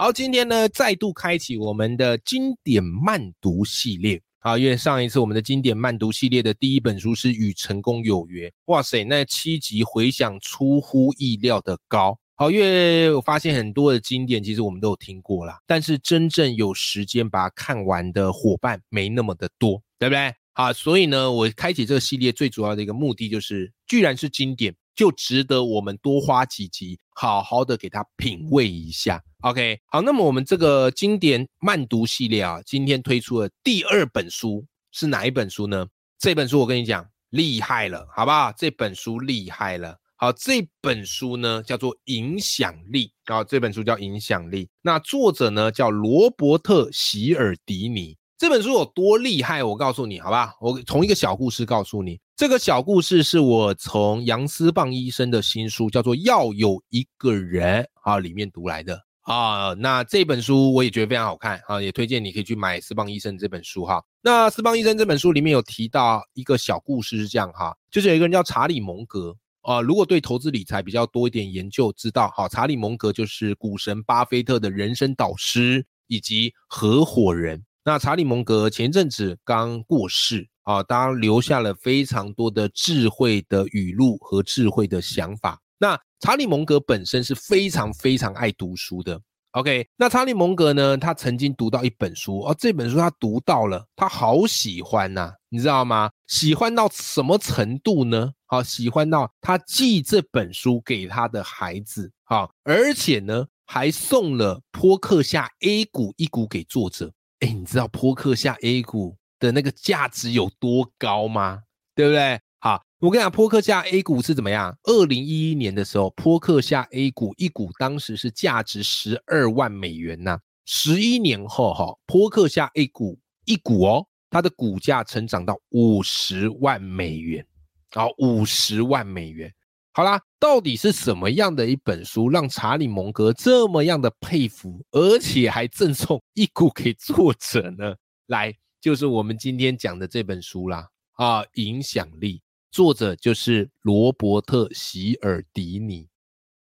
好，今天呢，再度开启我们的经典慢读系列。好，因为上一次我们的经典慢读系列的第一本书是《与成功有约》，哇塞，那七集回响出乎意料的高。好，因为我发现很多的经典其实我们都有听过啦，但是真正有时间把它看完的伙伴没那么的多，对不对？好，所以呢，我开启这个系列最主要的一个目的就是，居然是经典。就值得我们多花几集，好好的给他品味一下。OK，好，那么我们这个经典慢读系列啊，今天推出的第二本书是哪一本书呢？这本书我跟你讲厉害了，好不好？这本书厉害了。好，这本书呢叫做《影响力》啊，这本书叫《影响力》。那作者呢叫罗伯特·席尔迪尼。这本书有多厉害？我告诉你，好吧？我从一个小故事告诉你。这个小故事是我从杨思棒医生的新书叫做《要有一个人》啊里面读来的啊。那这本书我也觉得非常好看啊，也推荐你可以去买思棒医生这本书哈。那思棒医生这本书里面有提到一个小故事是这样哈，就是有一个人叫查理蒙格啊。如果对投资理财比较多一点研究，知道好，查理蒙格就是股神巴菲特的人生导师以及合伙人。那查理蒙格前阵子刚过世啊，当然留下了非常多的智慧的语录和智慧的想法。那查理蒙格本身是非常非常爱读书的。OK，那查理蒙格呢，他曾经读到一本书哦，这本书他读到了，他好喜欢呐，你知道吗？喜欢到什么程度呢？好，喜欢到他寄这本书给他的孩子，好，而且呢，还送了坡克夏 A 股一股给作者。哎，你知道坡克夏 A 股的那个价值有多高吗？对不对？好，我跟你讲，坡克下 A 股是怎么样？二零一一年的时候，坡克下 A 股一股当时是价值十二万美元呐。十一年后，哈，坡克下 A 股一股哦，它的股价成长到五十万美元，好，五十万美元。好啦，到底是什么样的一本书让查理蒙格这么样的佩服，而且还赠送一股给作者呢？来，就是我们今天讲的这本书啦。啊，影响力，作者就是罗伯特·席尔迪尼。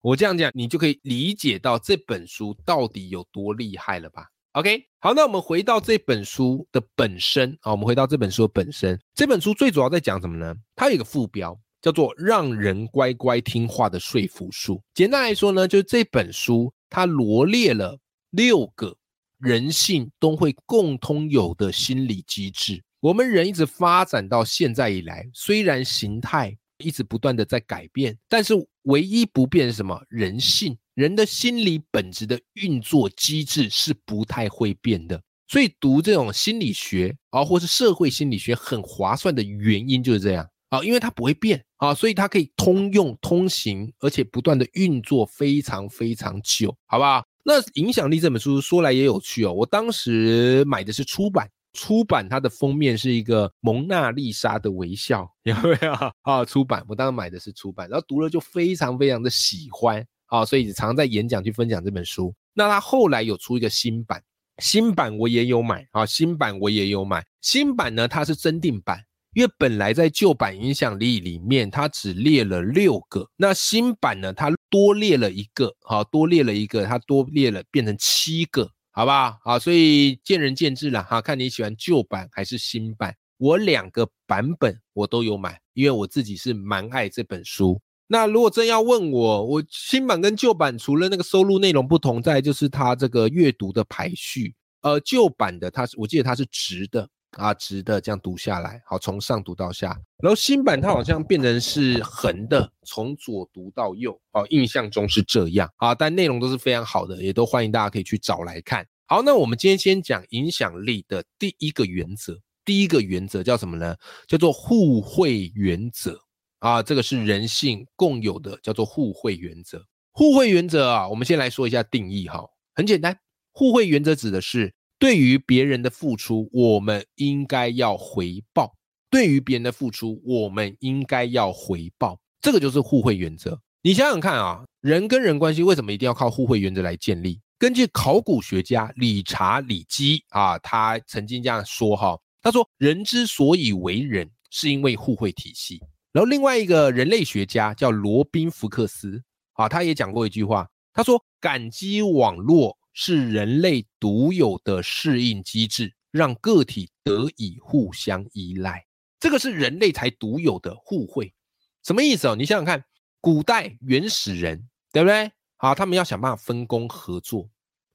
我这样讲，你就可以理解到这本书到底有多厉害了吧？OK，好，那我们回到这本书的本身啊，我们回到这本书的本身，这本书最主要在讲什么呢？它有一个副标。叫做让人乖乖听话的说服术。简单来说呢，就是这本书它罗列了六个人性都会共通有的心理机制。我们人一直发展到现在以来，虽然形态一直不断的在改变，但是唯一不变是什么？人性，人的心理本质的运作机制是不太会变的。所以读这种心理学啊，或是社会心理学很划算的原因就是这样。啊，因为它不会变啊，所以它可以通用、通行，而且不断的运作非常非常久，好不好？那《影响力》这本书说来也有趣哦，我当时买的是出版，出版它的封面是一个蒙娜丽莎的微笑，有没有啊？出版，我当时买的是出版，然后读了就非常非常的喜欢啊，所以常在演讲去分享这本书。那它后来有出一个新版，新版我也有买啊，新版我也有买，新版呢它是增订版。因为本来在旧版影响力里面，它只列了六个，那新版呢，它多列了一个，好，多列了一个，它多列了变成七个，好不好？好，所以见仁见智了哈，看你喜欢旧版还是新版。我两个版本我都有买，因为我自己是蛮爱这本书。那如果真要问我，我新版跟旧版除了那个收录内容不同，再就是它这个阅读的排序，呃，旧版的它是我记得它是直的。啊，直的这样读下来，好，从上读到下，然后新版它好像变成是横的，从左读到右，哦，印象中是这样啊，但内容都是非常好的，也都欢迎大家可以去找来看。好，那我们今天先讲影响力的第一个原则，第一个原则叫什么呢？叫做互惠原则啊，这个是人性共有的，叫做互惠原则。互惠原则啊，我们先来说一下定义哈，很简单，互惠原则指的是。对于别人的付出，我们应该要回报；对于别人的付出，我们应该要回报。这个就是互惠原则。你想想看啊，人跟人关系为什么一定要靠互惠原则来建立？根据考古学家理查·里基啊，他曾经这样说哈，他说人之所以为人，是因为互惠体系。然后另外一个人类学家叫罗宾·福克斯啊，他也讲过一句话，他说感激网络。是人类独有的适应机制，让个体得以互相依赖。这个是人类才独有的互惠，什么意思哦？你想想看，古代原始人，对不对？好，他们要想办法分工合作，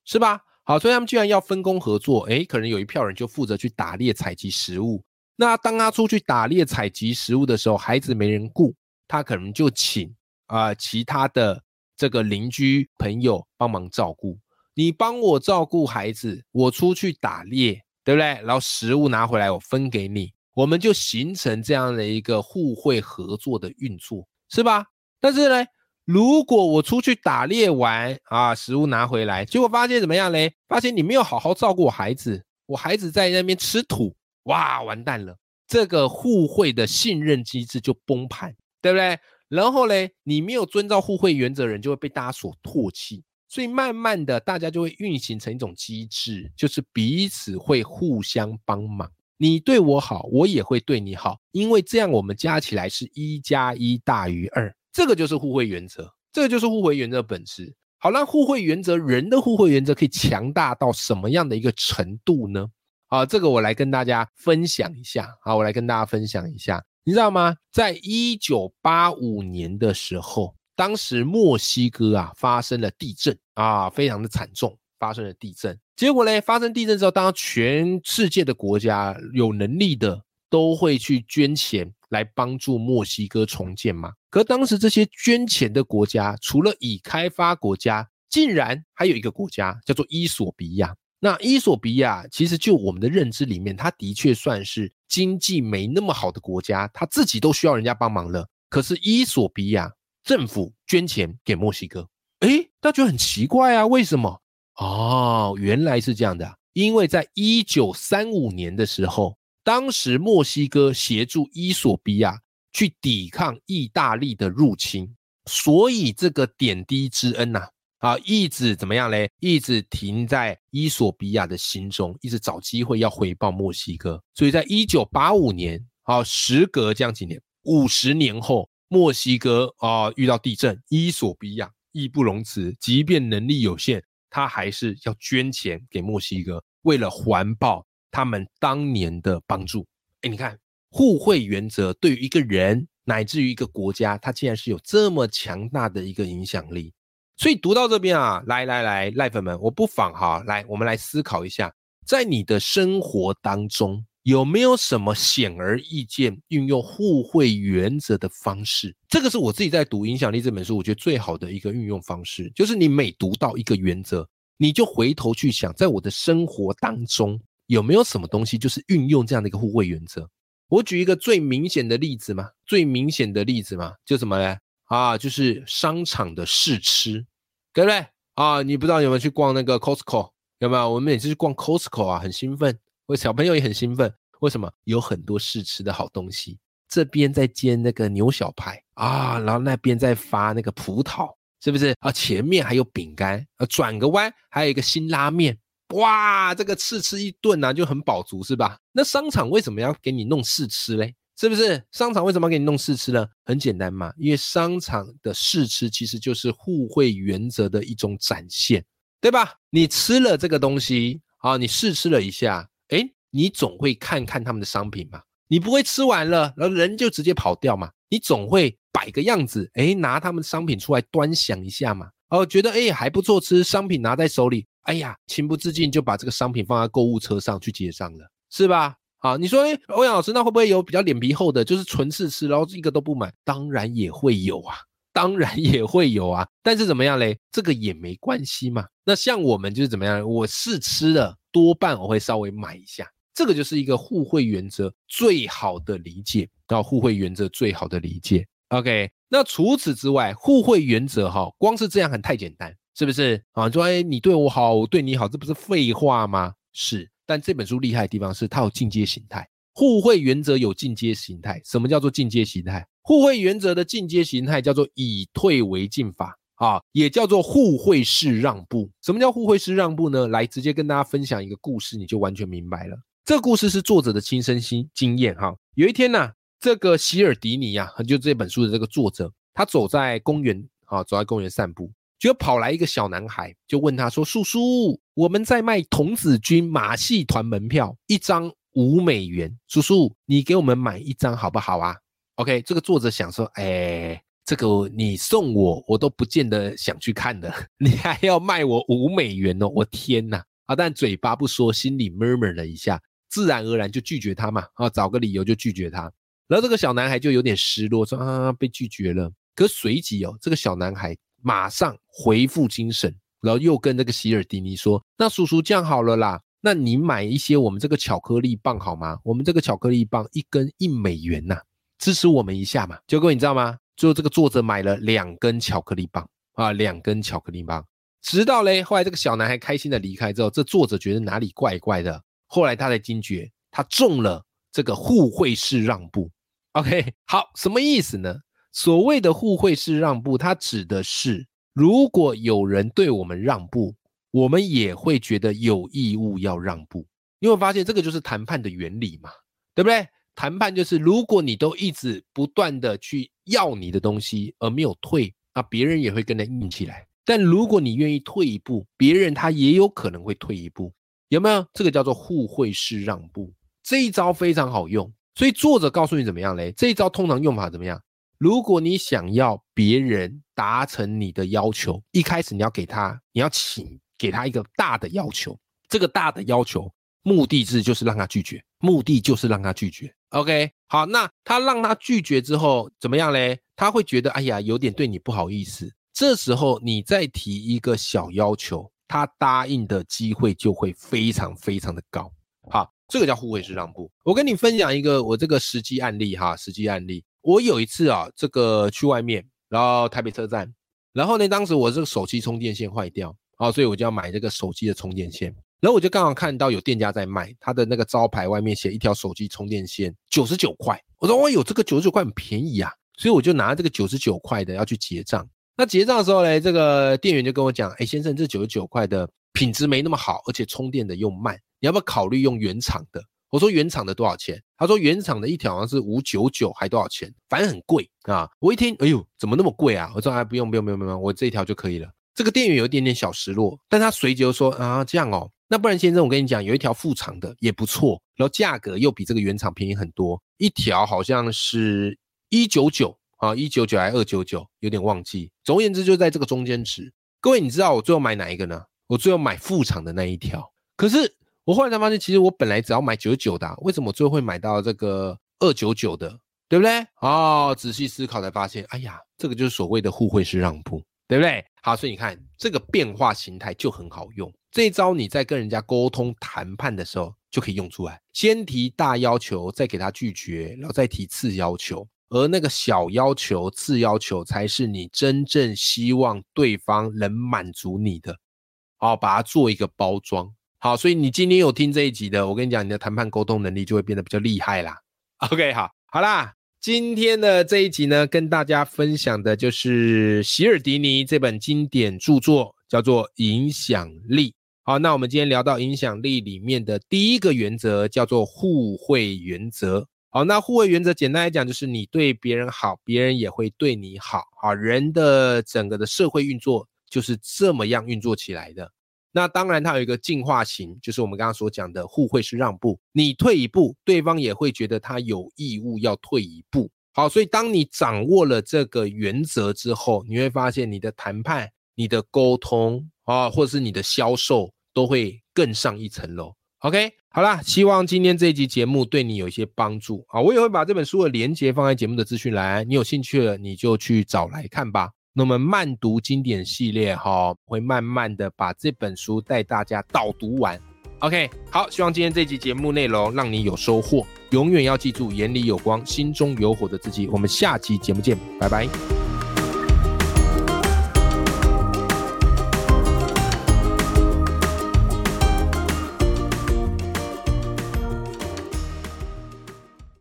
是吧？好，所以他们既然要分工合作，诶，可能有一票人就负责去打猎采集食物。那当他出去打猎采集食物的时候，孩子没人顾，他可能就请啊其他的这个邻居朋友帮忙照顾。你帮我照顾孩子，我出去打猎，对不对？然后食物拿回来，我分给你，我们就形成这样的一个互惠合作的运作，是吧？但是呢，如果我出去打猎完啊，食物拿回来，结果发现怎么样嘞？发现你没有好好照顾孩子，我孩子在那边吃土，哇，完蛋了，这个互惠的信任机制就崩盘，对不对？然后嘞，你没有遵照互惠原则，人就会被大家所唾弃。所以慢慢的，大家就会运行成一种机制，就是彼此会互相帮忙。你对我好，我也会对你好，因为这样我们加起来是一加一大于二。这个就是互惠原则，这个就是互惠原则本质。好，那互惠原则，人的互惠原则可以强大到什么样的一个程度呢？好，这个我来跟大家分享一下。好，我来跟大家分享一下，你知道吗？在一九八五年的时候。当时墨西哥啊发生了地震啊，非常的惨重，发生了地震。结果呢，发生地震之后，当然全世界的国家有能力的都会去捐钱来帮助墨西哥重建嘛。可当时这些捐钱的国家，除了已开发国家，竟然还有一个国家叫做伊索比亚。那伊索比亚其实就我们的认知里面，它的确算是经济没那么好的国家，它自己都需要人家帮忙了。可是伊索比亚。政府捐钱给墨西哥，诶，大家觉得很奇怪啊？为什么？哦，原来是这样的，因为在一九三五年的时候，当时墨西哥协助伊索比亚去抵抗意大利的入侵，所以这个点滴之恩呐，啊，一直怎么样嘞？一直停在伊索比亚的心中，一直找机会要回报墨西哥。所以在一九八五年，啊，时隔这样几年，五十年后。墨西哥啊，遇到地震，伊索比亚义不容辞，即便能力有限，他还是要捐钱给墨西哥，为了环报他们当年的帮助。哎，你看互惠原则对于一个人乃至于一个国家，它竟然是有这么强大的一个影响力。所以读到这边啊，来来来，赖粉们，我不妨哈，来我们来思考一下，在你的生活当中。有没有什么显而易见运用互惠原则的方式？这个是我自己在读《影响力》这本书，我觉得最好的一个运用方式，就是你每读到一个原则，你就回头去想，在我的生活当中有没有什么东西，就是运用这样的一个互惠原则。我举一个最明显的例子嘛，最明显的例子嘛，就什么呢？啊，就是商场的试吃，对不对？啊，你不知道有没有去逛那个 Costco？有没有？我们每次去逛 Costco 啊，很兴奋。我小朋友也很兴奋，为什么有很多试吃的好东西？这边在煎那个牛小排啊，然后那边在发那个葡萄，是不是啊？前面还有饼干，啊，转个弯还有一个新拉面，哇，这个试吃一顿呢就很饱足，是吧？那商场为什么要给你弄试吃嘞？是不是？商场为什么要给你弄试吃呢？很简单嘛，因为商场的试吃其实就是互惠原则的一种展现，对吧？你吃了这个东西啊，你试吃了一下。你总会看看他们的商品嘛？你不会吃完了，然后人就直接跑掉嘛？你总会摆个样子，哎，拿他们的商品出来端详一下嘛？哦，觉得哎还不错吃，商品拿在手里，哎呀，情不自禁就把这个商品放在购物车上去结账了，是吧？好，你说哎，欧阳老师，那会不会有比较脸皮厚的，就是纯试吃，然后一个都不买？当然也会有啊，当然也会有啊。但是怎么样嘞？这个也没关系嘛。那像我们就是怎么样？我试吃了。多半我会稍微买一下，这个就是一个互惠原则最好的理解，到互惠原则最好的理解。OK，那除此之外，互惠原则哈，光是这样很太简单，是不是啊？说哎，你对我好，我对你好，这不是废话吗？是，但这本书厉害的地方是它有进阶形态，互惠原则有进阶形态。什么叫做进阶形态？互惠原则的进阶形态叫做以退为进法啊，也叫做互惠式让步。什么叫互惠式让步呢？来，直接跟大家分享一个故事，你就完全明白了。这个故事是作者的亲身经经验哈。有一天呢，这个希尔迪尼呀，就这本书的这个作者，他走在公园啊，走在公园散步，就跑来一个小男孩，就问他说：“叔叔，我们在卖童子军马戏团门票，一张五美元，叔叔，你给我们买一张好不好啊？” OK，这个作者想说，哎，这个你送我，我都不见得想去看的，你还要卖我五美元哦，我天哪！啊，但嘴巴不说，心里 murmur 了一下，自然而然就拒绝他嘛，啊，找个理由就拒绝他。然后这个小男孩就有点失落，说啊，被拒绝了。可随即哦，这个小男孩马上回复精神，然后又跟这个希尔迪尼说，那叔叔这样好了啦，那你买一些我们这个巧克力棒好吗？我们这个巧克力棒一根一美元呐。支持我们一下嘛？结果你知道吗？最后这个作者买了两根巧克力棒啊，两根巧克力棒。直到嘞，后来这个小男孩开心的离开之后，这作者觉得哪里怪怪的。后来他才惊觉，他中了这个互惠式让步。OK，好，什么意思呢？所谓的互惠式让步，它指的是如果有人对我们让步，我们也会觉得有义务要让步。你会发现，这个就是谈判的原理嘛，对不对？谈判就是，如果你都一直不断的去要你的东西而没有退，那别人也会跟着硬起来。但如果你愿意退一步，别人他也有可能会退一步，有没有？这个叫做互惠式让步，这一招非常好用。所以作者告诉你怎么样嘞？这一招通常用法怎么样？如果你想要别人达成你的要求，一开始你要给他，你要请给他一个大的要求，这个大的要求目的是就是让他拒绝，目的就是让他拒绝。OK，好，那他让他拒绝之后怎么样嘞？他会觉得哎呀，有点对你不好意思。这时候你再提一个小要求，他答应的机会就会非常非常的高。好，这个叫互惠式让步。我跟你分享一个我这个实际案例哈，实际案例。我有一次啊，这个去外面，然后台北车站，然后呢，当时我这个手机充电线坏掉，啊，所以我就要买这个手机的充电线。然后我就刚好看到有店家在卖，他的那个招牌外面写一条手机充电线九十九块。我说哇，有这个九十九块很便宜啊，所以我就拿这个九十九块的要去结账。那结账的时候呢，这个店员就跟我讲，哎，先生，这九十九块的品质没那么好，而且充电的又慢，你要不要考虑用原厂的？我说原厂的多少钱？他说原厂的一条好像是五九九，还多少钱？反正很贵啊。我一听，哎呦，怎么那么贵啊？我说哎，不用不用不用不用，我这一条就可以了。这个店员有一点点小失落，但他随即又说啊，这样哦。那不然，先生，我跟你讲，有一条副厂的也不错，然后价格又比这个原厂便宜很多，一条好像是一九九啊，一九九还二九九，有点忘记。总而言之，就在这个中间值。各位，你知道我最后买哪一个呢？我最后买副厂的那一条。可是我后来才发现，其实我本来只要买九九的，为什么我最后会买到这个二九九的？对不对？哦，仔细思考才发现，哎呀，这个就是所谓的互惠式让步，对不对？好，所以你看这个变化形态就很好用。这一招你在跟人家沟通谈判的时候就可以用出来，先提大要求，再给他拒绝，然后再提次要求，而那个小要求、次要求才是你真正希望对方能满足你的，好，把它做一个包装。好，所以你今天有听这一集的，我跟你讲，你的谈判沟通能力就会变得比较厉害啦。OK，好，好啦，今天的这一集呢，跟大家分享的就是席尔迪尼这本经典著作，叫做《影响力》。好，那我们今天聊到影响力里面的第一个原则叫做互惠原则。好，那互惠原则简单来讲就是你对别人好，别人也会对你好。好，人的整个的社会运作就是这么样运作起来的。那当然它有一个进化型，就是我们刚刚所讲的互惠是让步，你退一步，对方也会觉得他有义务要退一步。好，所以当你掌握了这个原则之后，你会发现你的谈判、你的沟通啊，或者是你的销售。都会更上一层楼。OK，好啦，希望今天这一集节目对你有一些帮助啊！我也会把这本书的连接放在节目的资讯栏，你有兴趣了你就去找来看吧。那么慢读经典系列哈，会慢慢的把这本书带大家导读完。OK，好，希望今天这集节目内容让你有收获。永远要记住，眼里有光，心中有火的自己。我们下期节目见，拜拜。